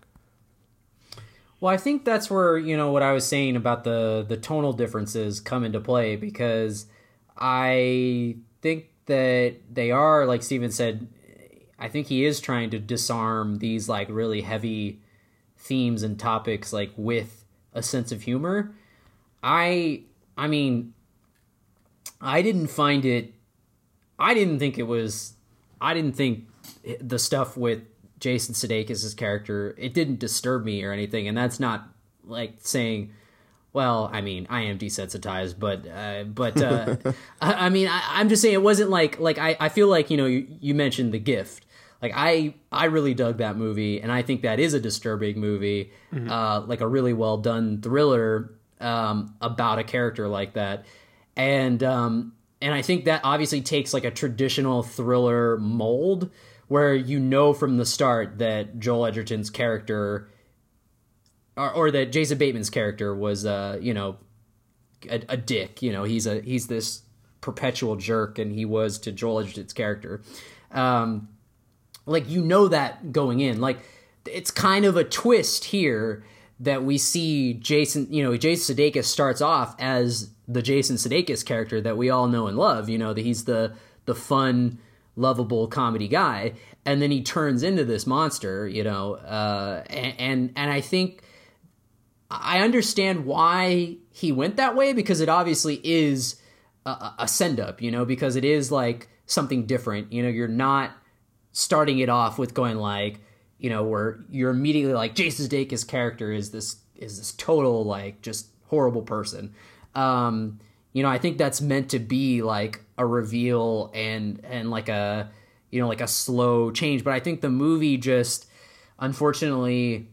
Well, I think that's where you know what I was saying about the the tonal differences come into play because I think that they are like Stephen said. I think he is trying to disarm these like really heavy themes and topics like with a sense of humor. I I mean I didn't find it I didn't think it was I didn't think the stuff with Jason Sudeikis' character it didn't disturb me or anything and that's not like saying well I mean I am desensitized but uh, but uh, I, I mean I, I'm just saying it wasn't like like I, I feel like you know you, you mentioned the gift like I I really dug that movie and I think that is a disturbing movie uh, like a really well done thriller um, about a character like that. And um, and I think that obviously takes like a traditional thriller mold where you know from the start that Joel Edgerton's character or, or that Jason Bateman's character was uh you know a, a dick you know he's a he's this perpetual jerk and he was to Joel Edgerton's character. Um like you know that going in like it's kind of a twist here that we see Jason, you know, Jason Sudeikis starts off as the Jason Sudeikis character that we all know and love. You know, that he's the the fun, lovable comedy guy, and then he turns into this monster. You know, uh, and, and and I think I understand why he went that way because it obviously is a, a send up. You know, because it is like something different. You know, you're not starting it off with going like you know, where you're immediately like Jason Sudeikis' character is this is this total like just horrible person. Um, you know, I think that's meant to be like a reveal and and like a you know like a slow change, but I think the movie just unfortunately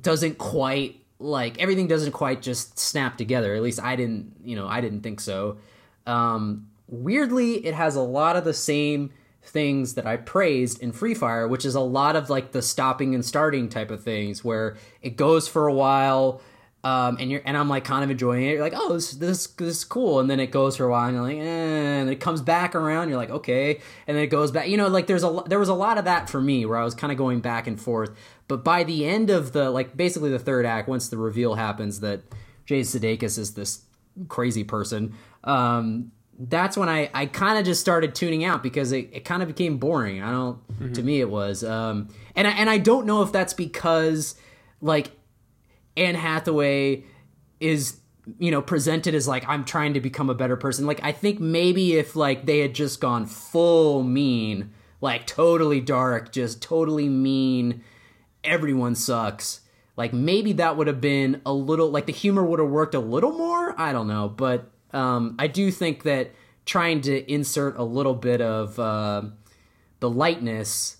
doesn't quite like everything doesn't quite just snap together. At least I didn't, you know, I didn't think so. Um, weirdly, it has a lot of the same things that I praised in Free Fire, which is a lot of like the stopping and starting type of things where it goes for a while. Um, and you're and I'm like kind of enjoying it. You're like, oh, this this this is cool, and then it goes for a while, and you're like, eh, and it comes back around. You're like, okay, and then it goes back. You know, like there's a there was a lot of that for me where I was kind of going back and forth. But by the end of the like basically the third act, once the reveal happens that Jay Sudeikis is this crazy person, um, that's when I, I kind of just started tuning out because it, it kind of became boring. I don't, mm-hmm. to me it was. Um, and I, and I don't know if that's because like Anne Hathaway is, you know, presented as like, I'm trying to become a better person. Like, I think maybe if like they had just gone full mean, like totally dark, just totally mean, everyone sucks. Like maybe that would have been a little, like the humor would have worked a little more. I don't know. But um, I do think that trying to insert a little bit of uh, the lightness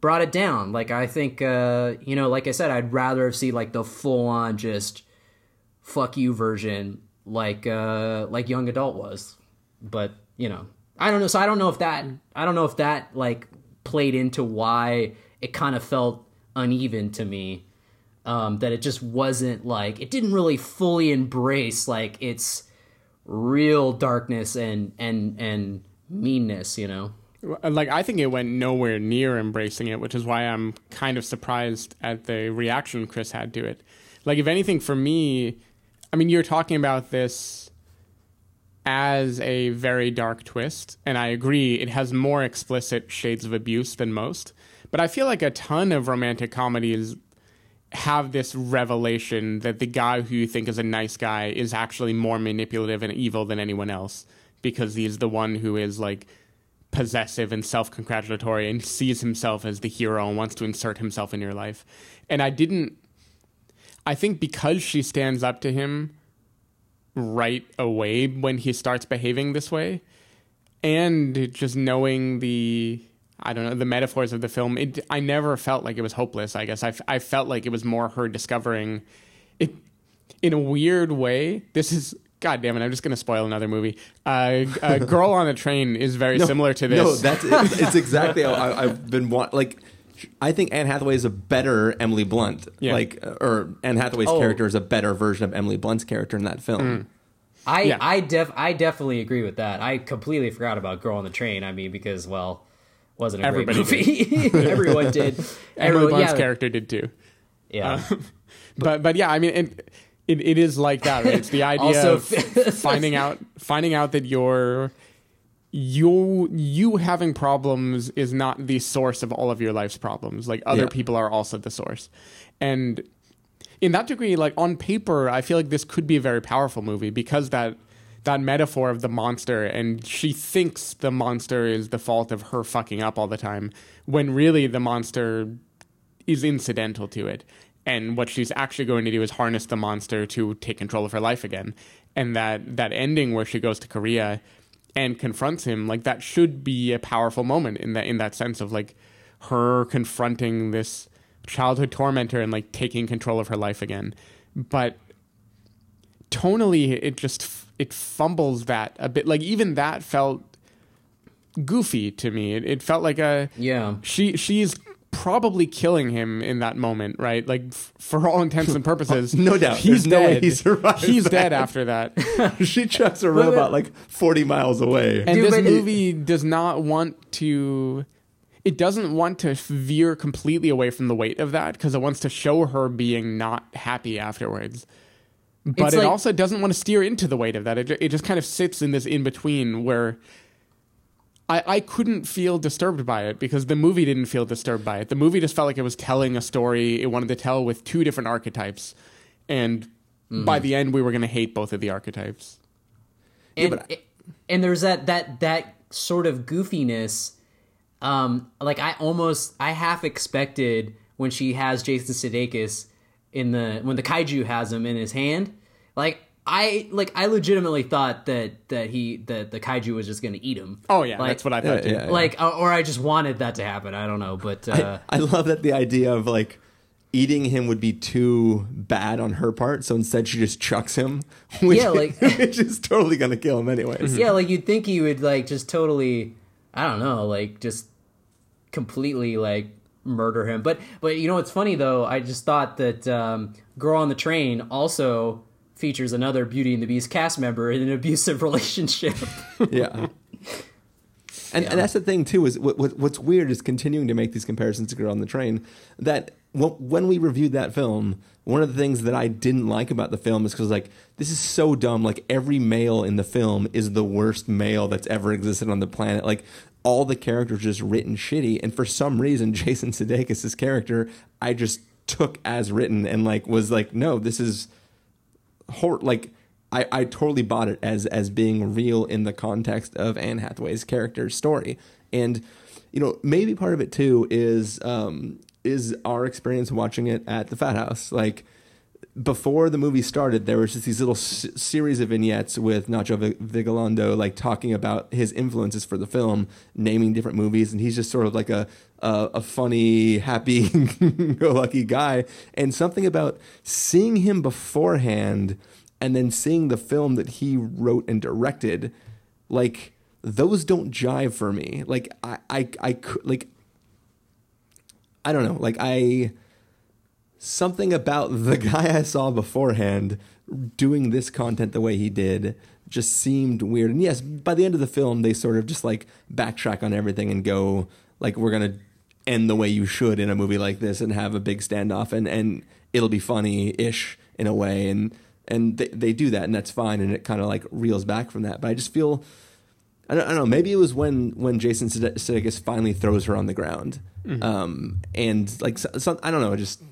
brought it down. Like I think, uh, you know, like I said, I'd rather see like the full on just fuck you version, like uh, like young adult was. But you know, I don't know. So I don't know if that I don't know if that like played into why it kind of felt uneven to me. Um, that it just wasn't like it didn't really fully embrace like its real darkness and and and meanness, you know. Like I think it went nowhere near embracing it, which is why I'm kind of surprised at the reaction Chris had to it. Like if anything for me, I mean you're talking about this as a very dark twist, and I agree it has more explicit shades of abuse than most. But I feel like a ton of romantic comedies have this revelation that the guy who you think is a nice guy is actually more manipulative and evil than anyone else because he's the one who is like possessive and self-congratulatory and sees himself as the hero and wants to insert himself in your life. And I didn't I think because she stands up to him right away when he starts behaving this way and just knowing the I don't know the metaphors of the film. It I never felt like it was hopeless. I guess I, I felt like it was more her discovering it in a weird way. This is God damn it! I'm just gonna spoil another movie. Uh, uh, Girl on a Train is very no, similar to this. No, that's it. it's exactly how I, have been want like. I think Anne Hathaway is a better Emily Blunt. Yeah. Like, uh, or Anne Hathaway's oh. character is a better version of Emily Blunt's character in that film. Mm. I yeah. I def I definitely agree with that. I completely forgot about Girl on the Train. I mean, because well, wasn't a Everybody great movie. Everyone did. Emily Blunt's yeah. character did too. Yeah, uh, but but yeah, I mean, it, it, it is like that. Right? It's the idea also, of finding out finding out that you're you you having problems is not the source of all of your life's problems. Like other yeah. people are also the source, and in that degree, like on paper, I feel like this could be a very powerful movie because that that metaphor of the monster and she thinks the monster is the fault of her fucking up all the time when really the monster is incidental to it. And what she's actually going to do is harness the monster to take control of her life again. And that that ending where she goes to Korea and confronts him like that should be a powerful moment in that in that sense of like her confronting this childhood tormentor and like taking control of her life again. But tonally it just it fumbles that a bit. Like even that felt goofy to me. It, it felt like a yeah. she she's probably killing him in that moment right? Like f- for all intents and purposes no doubt. He's There's dead no way he survives he's that. dead after that. She chucks a robot like 40 miles away. And Dude, this movie does not want to it doesn't want to veer completely away from the weight of that because it wants to show her being not happy afterwards. But It's it like- also doesn't want to steer into the weight of that. It, it just kind of sits in this in between where I, I couldn't feel disturbed by it because the movie didn't feel disturbed by it. The movie just felt like it was telling a story it wanted to tell with two different archetypes. And by the end, we were going to hate both of the archetypes. and and there's that that that sort of goofiness um like i almost i half expected when she has jason sudeikis in the when the kaiju has him in his hand like i like i legitimately thought that that he that the kaiju was just gonna eat him Oh, yeah, Like- that's what I thought Yeah, too. yeah, yeah. like or, or i just wanted that to happen i don't know but uh I love that the idea of like eating him would be too bad on her part, so instead she just chucks him, which, Yeah, like- which is totally gonna kill him anyways. yeah like you'd think he would like just totally i don't know like just completely like murder him but but you know what's funny though i just thought that um girl on the train also features another beauty and the beast cast member in an abusive relationship yeah. And, and that's the thing too is what, what what's weird is continuing to make these comparisons to Girl on the Train. That when, we reviewed that film, one of the things that I didn't like about the film is because like this is so dumb. Like every male in the film is the worst male that's ever existed on the planet. Like all the characters just written shitty, and for some reason, Jason Sudeikis' character I just took as written and like was like, no, this is hor- like I, I totally bought it as as being real in the context of Anne Hathaway's character's story. And you know, maybe part of it too is um is our experience watching it at the Drafthouse. Like before the movie started, there was just these little s- series of vignettes with Nacho Vi- Vigalondo, like talking about his influences for the film, naming different movies, and he's just sort of like a a, a funny, happy-go-lucky guy. And something about seeing him beforehand and then seeing the film that he wrote and directed, like those don't jive for me. Like I, I, I like. I don't know. Like I something about the guy I saw beforehand doing this content the way he did just seemed weird. And yes, by the end of the film, they sort of just like backtrack on everything and go like, we're gonna end the way you should in a movie like this and have a big standoff and and it'll be funny ish in a way and and they, they do that and that's fine and it kind of like reels back from that. But I just feel. I don't, I don't know. Maybe it was when when Jason Sude- Sudeikis finally throws her on the ground, um, and like so, some, I don't know, just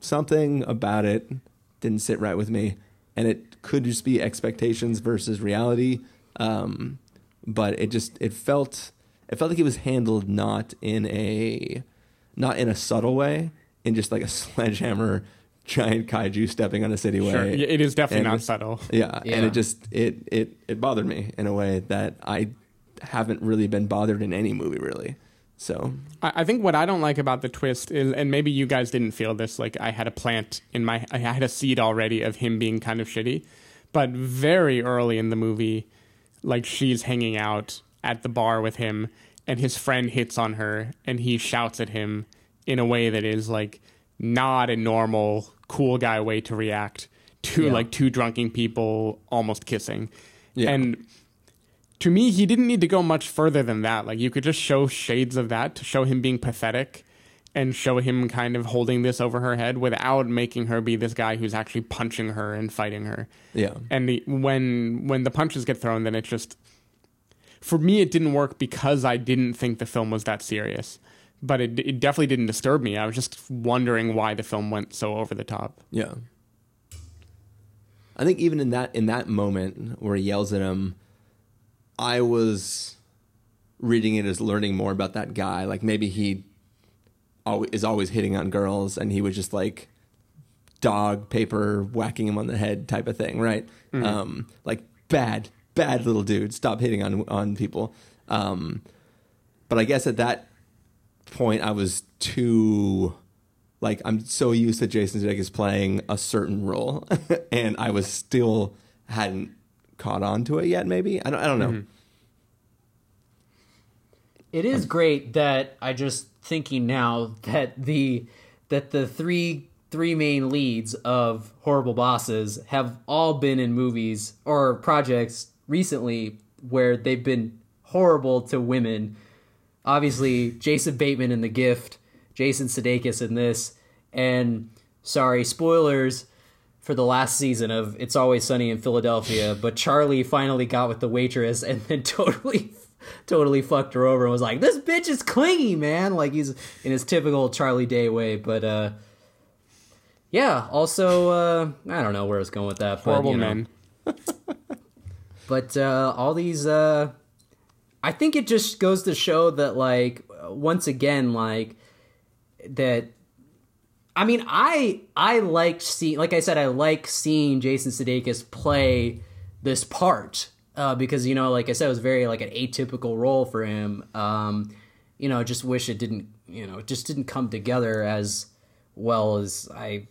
something about it didn't sit right with me, and it could just be expectations versus reality. Um, but it just it felt it felt like it was handled not in a not in a subtle way, in just like a sledgehammer giant kaiju stepping on a city way. Sure. Yeah, It is definitely And- not subtle. Yeah, Yeah. and it just it it it bothered me in a way that I haven't really been bothered in any movie really. So I I think what I don't like about the twist is, and maybe you guys didn't feel this, like I had a plant in my, I had a seed already of him being kind of shitty, but very early in the movie, like she's hanging out at the bar with him, and his friend hits on her, and he shouts at him in a way that is like not a normal cool guy way to react to Yeah. like two drunken people almost kissing, Yeah. and to me, he didn't need to go much further than that. Like you could just show shades of that to show him being pathetic and show him kind of holding this over her head without making her be this guy who's actually punching her and fighting her. yeah, And the, when when the punches get thrown, then it just for me it didn't work because I didn't think the film was that serious. But it it definitely didn't disturb me. I was just wondering why the film went so over the top. yeah. I think even in that in that moment where he yells at him, I was reading it as learning more about that guy. Like maybe he always, is always hitting on girls, and he was just like dog paper whacking him on the head type of thing, right? Um, like bad, bad little dude. Stop hitting on on people. Um, but I guess at that point, I was too like I'm so used to Jason Sudeikis playing a certain role, and I was still hadn't caught on to it yet. Maybe I don't. I don't know. Mm-hmm. It is um, great that I just thinking now that the that the three three main leads of horrible bosses have all been in movies or projects recently where they've been horrible to women obviously Jason Bateman in The Gift, Jason Sudeikis in this, and sorry, spoilers for the last season of It's Always Sunny in Philadelphia, but Charlie finally got with the waitress and then totally totally fucked her over and was like, "This bitch is clingy, man." Like he's in his typical Charlie Day way, but uh yeah, also uh I don't know where I was going with that, but Horrible you know. men. But uh, all these, uh, I think it just goes to show that, like, once again, like that. I mean, I I liked seeing, like I said, I like seeing Jason Sudeikis play this part uh, because you know, like I said, it was very like an atypical role for him. Um, you know, just wish it didn't, you know, just didn't come together as well as I.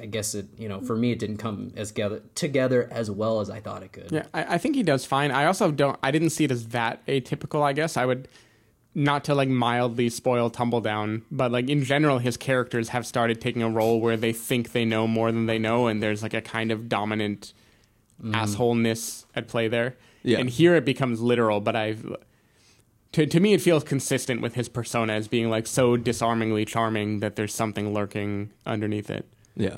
I guess it, you know, for me, it didn't come as together together as well as I thought it could. Yeah, I, I think he does fine. I also don't. I didn't see it as that atypical. I guess I would not to like mildly spoil Tumbledown, but like in general, his characters have started taking a role where they think they know more than they know, and there's like a kind of dominant mm-hmm. assholeness at play there. Yeah. And here it becomes literal, but I've. To, to me, it feels consistent with his persona as being like so disarmingly charming that there's something lurking underneath it. Yeah.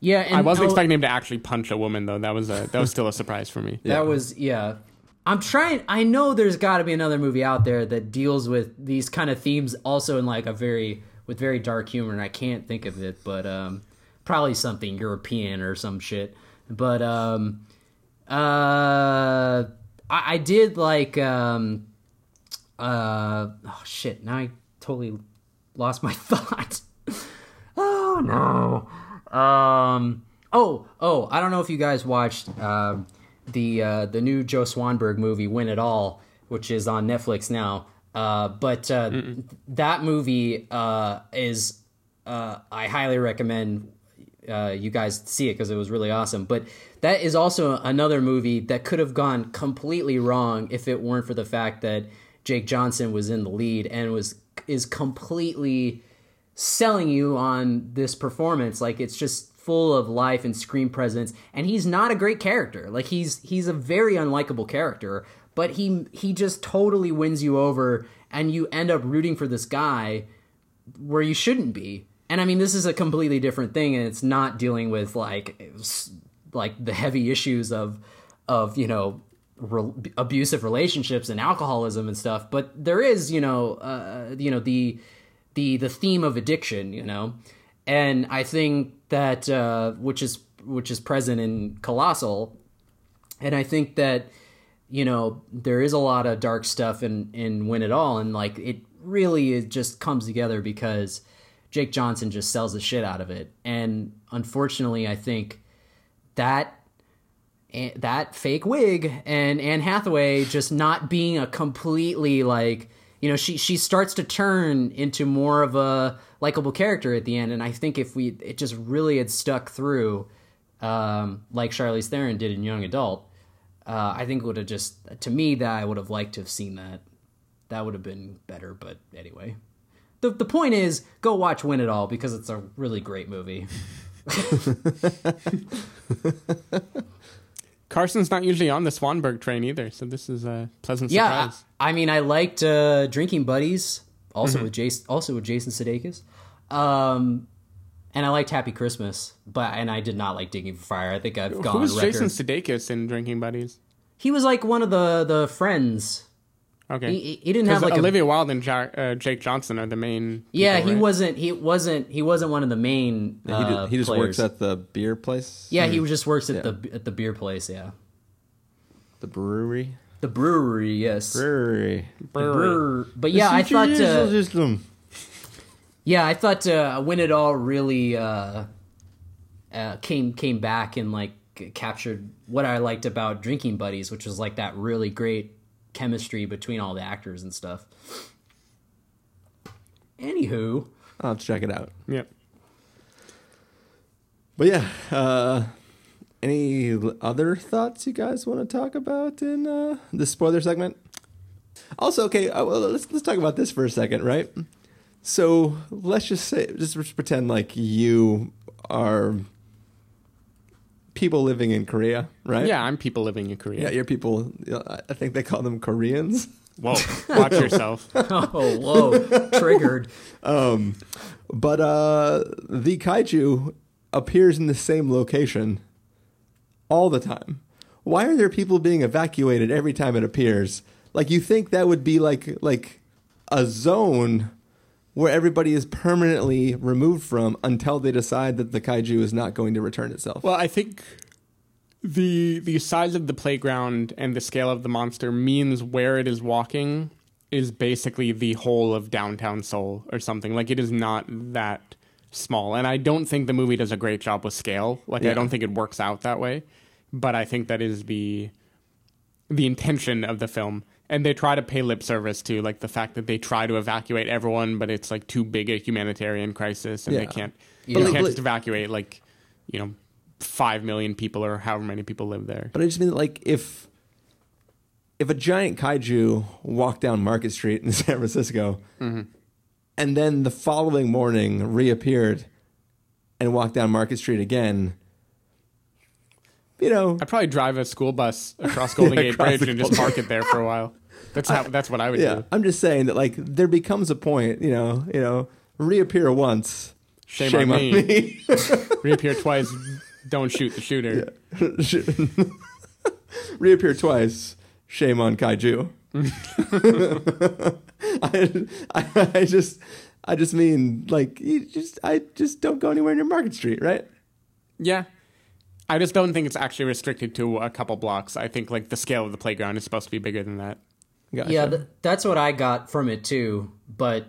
Yeah, and I wasn't oh, expecting him to actually punch a woman though. That was a that was still a surprise for me. That was yeah. I'm trying. I know there's got to be another movie out there that deals with these kind of themes, also in like a very with very dark humor, and I can't think of it, but um, probably something European or some shit. But um, uh, I, I did like um, uh, oh shit. Now I totally lost my thought. oh no. Um. Oh. Oh. I don't know if you guys watched um the uh, the new Joe Swanberg movie Win It All, which is on Netflix now. Uh, but uh, that movie uh, is uh, I highly recommend uh, you guys see it because it was really awesome. But that is also another movie that could have gone completely wrong if it weren't for the fact that Jake Johnson was in the lead and was is completely selling you on this performance like it's just full of life and screen presence and he's not a great character. Like he's he's a very unlikable character but he he just totally wins you over and you end up rooting for this guy where you shouldn't be. And i mean this is a completely different thing and it's not dealing with like like the heavy issues of of you know re- abusive relationships and alcoholism and stuff but there is you know uh, you know the the the theme of addiction you know and i think that uh, which is which is present in colossal. And i think that you know there is a lot of dark stuff in in win it all. And like it really it just comes together because jake johnson just sells the shit out of it. And unfortunately i think that eh, that fake wig and Anne Hathaway just not being a completely like you know she she starts to turn into more of a likable character at the end. And I think if we it just really had stuck through um, like Charlize Theron did in Young Adult uh, I think it would have just to me that I would have liked to have seen that. That would have been better but anyway. The the point is go watch Win It All because it's a really great movie Carson's not usually on the Swanberg train either, so this is a pleasant Yeah, surprise. I, I mean, I liked uh, Drinking Buddies, also with Jason, also with Jason Sudeikis, um, and I liked Happy Christmas, but and I did not like Digging for Fire. I think I've gone Who's. Jason Sudeikis in Drinking Buddies? He was like one of the the friends. Okay, He, he- he didn't have like a Olivia Wilde and ja- uh, Jake Johnson are the main. yeah. people, He right? wasn't. He wasn't. He wasn't one of the main. he, uh, ju- he just players. works at the beer place. Yeah, he just works at Yeah. the at the beer place. Yeah, The brewery. the brewery. Yes, Brewery. The brewer- But yeah, I thought. Uh, Yeah, I thought uh, Win It All really uh, uh, came came back and like captured what I liked about Drinking Buddies, which was like that really great chemistry between all the actors and stuff. Anywho, I'll have to check it out. Yep. But yeah, uh, any other thoughts you guys want to talk about in uh, the spoiler segment? Also, okay, uh, well, let's let's talk about this for a second, right? So let's just say, just pretend like you are people living in Korea, right? Yeah, I'm people living in Korea. yeah, you're people. I I think they call them Koreans. Whoa, watch yourself. Oh, whoa, triggered. Um, But uh, the kaiju appears in the same location all the time. Why are there people being evacuated every time it appears? Like you think that would be like like a zone where everybody is permanently removed from until they decide that the kaiju is not going to return itself. Well, I think the the size of the playground and the scale of the monster means where it is walking is basically the whole of downtown Seoul or something. Like it is not that small. And I don't think the movie does a great job with scale. Like Yeah. I don't think it works out that way. But I think that is the the intention of the film. And they try to pay lip service to like the fact that they try to evacuate everyone, but it's like too big a humanitarian crisis and Yeah. they can't they like- can't just evacuate like, you know, five million people or however many people live there. But I just mean like if if a giant kaiju walked down Market Street in San Francisco mm-hmm. and then the following morning reappeared and walked down Market Street again, you know, I'd probably drive a school bus across Golden Yeah, Gate across Bridge and just park it there for a while. That's how that's what I would yeah, do. I'm just saying that like there becomes a point, you know, you know, reappear once, Shame on me. Reappear twice, don't shoot the shooter. reappear twice. Shame on kaiju. I, I, I just, I just mean like you just, I just don't go anywhere near Market Street, right? Yeah. I just don't think it's actually restricted to a couple blocks. I think like the scale of the playground is supposed to be bigger than that. Gotcha. Yeah, th- that's what I got from it too. But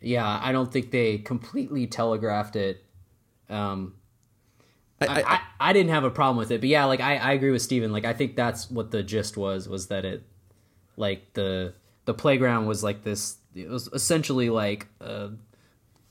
yeah, I don't think they completely telegraphed it. Um, I, I, I, I, I didn't have a problem with it, but yeah, like I, I agree with Stephen. Like I think that's what the gist was was that it like the the playground was like this it was essentially like a,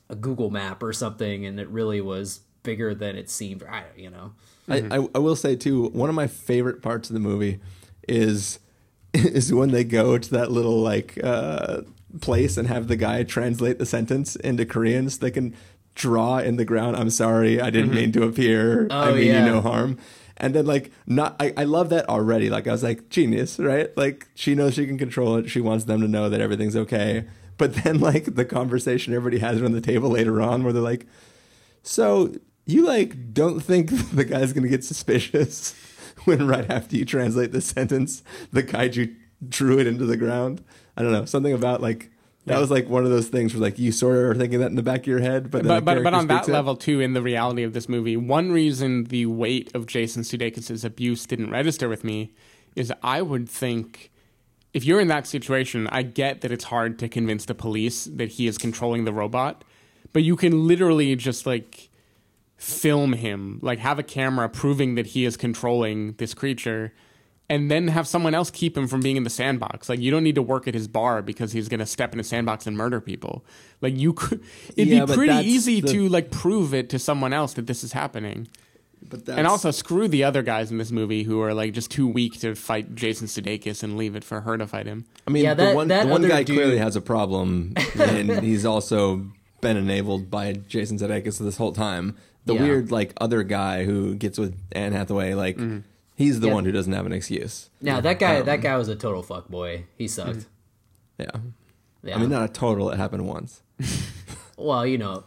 a Google map or something and it really was bigger than it seemed. I you know. I, I, I will say too, one of my favorite parts of the movie is is when they go to that little like uh, place and have the guy translate the sentence into Korean so they can draw in the ground. I'm sorry, I didn't mean to appear. I Oh, mean yeah. you no harm. And then like not, I, I love that already. Like I was like genius, right? Like she knows she can control it. She wants them to know that everything's okay. But then like the conversation everybody has around the table later on, where they're like, so you like don't think the guy's gonna get suspicious when right after you translate the sentence, the kaiju drew it into the ground? I don't know something about like that Yeah. was like one of those things where like you sort of are thinking that in the back of your head, but But but, but on that it. level too, in the reality of this movie, one reason the weight of Jason Sudeikis' abuse didn't register with me is I would think if you're in that situation, I get that it's hard to convince the police that he is controlling the robot, but you can literally just like film him, like have a camera proving that he is controlling this creature, and then have someone else keep him from being in the sandbox. Like you don't need to work at his bar because he's gonna step in a sandbox and murder people. Like you could, it'd Yeah, be pretty easy the- to like prove it to someone else that this is happening. But that's, And also screw the other guys in this movie who are like just too weak to fight Jason Sudeikis and leave it for her to fight him. I mean, Yeah, the that- one that the one guy dude- clearly has a problem, and he's also been enabled by Jason Sudeikis this whole time. The Yeah. weird like other guy who gets with Anne Hathaway, like Mm-hmm. he's the Yeah. one who doesn't have an excuse. Now that guy Um, that guy was a total fuck boy. He sucked. Yeah. Yeah. I mean, not a total. It happened once. well, you know,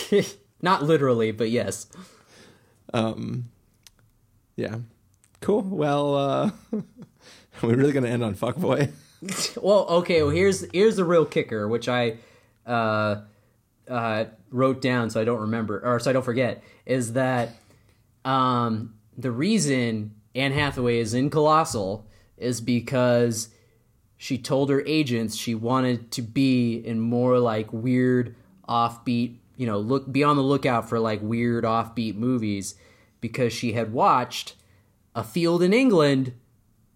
not literally, but yes. Um Yeah. Cool. Well, uh, are really gonna end on fuck boy. Well, okay. Well, here's here's the real kicker, which I uh, uh, wrote down so I don't remember or so I don't forget, is that um, the reason Anne Hathaway is in Colossal is because she told her agents she wanted to be in more like weird, offbeat. You know, look be on the lookout for like weird, offbeat movies because she had watched A Field in England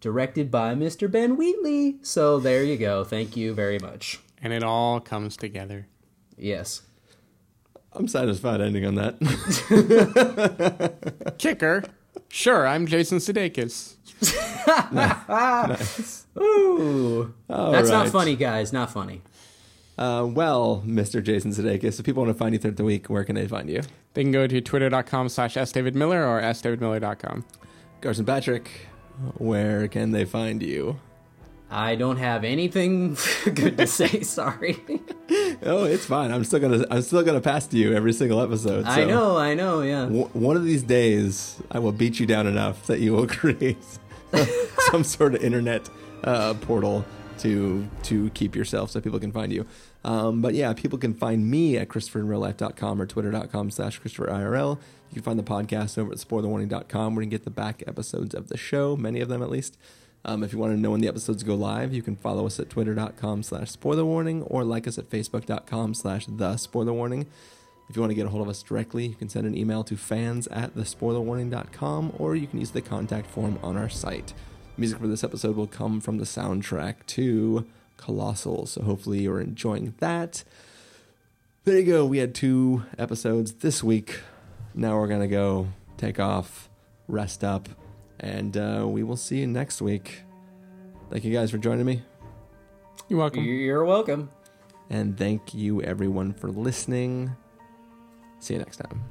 directed by Mr. Ben Wheatley. So there you go. Thank you very much. And it all comes together. Yes. I'm satisfied ending on that. Kicker. Sure, I'm Jason Sudeikis. nice. Ooh. All That's not funny, guys. Not funny. Uh, well, Mr. Jason Sudeikis, if people want to find you throughout the week, where can they find you? They can go to twitter.com slash sdavidmiller or sdavidmiller.com. Carson Patrick, where can they find you? I don't have anything good to say. Sorry. Oh, it's fine. I'm still gonna I'm still gonna pass to you every single episode. I know, I know, yeah. w- one of these days, I will beat you down enough that you will create some sort of internet uh, portal to to keep yourself so people can find you. Um, but yeah, people can find me at ChristopherInRealLife.com or Twitter.com slash ChristopherIRL. You can find the podcast over at SpoilerWarning.com where you can get the back episodes of the show, many of them at least. Um, if you want to know when the episodes go live, you can follow us at twitter.com slash spoiler warning or like us at facebook.com slash the spoiler warning. If you want to get a hold of us directly, you can send an email to fans at thespoilerwarning.com or you can use the contact form on our site. Music for this episode will come from the soundtrack to Colossal, so hopefully you're enjoying that. There you go. We had two episodes this week. Now we're going to go take off, rest up, and uh, we will see you next week. Thank you guys for joining me. You're welcome. You're welcome. And thank you everyone for listening. See you next time.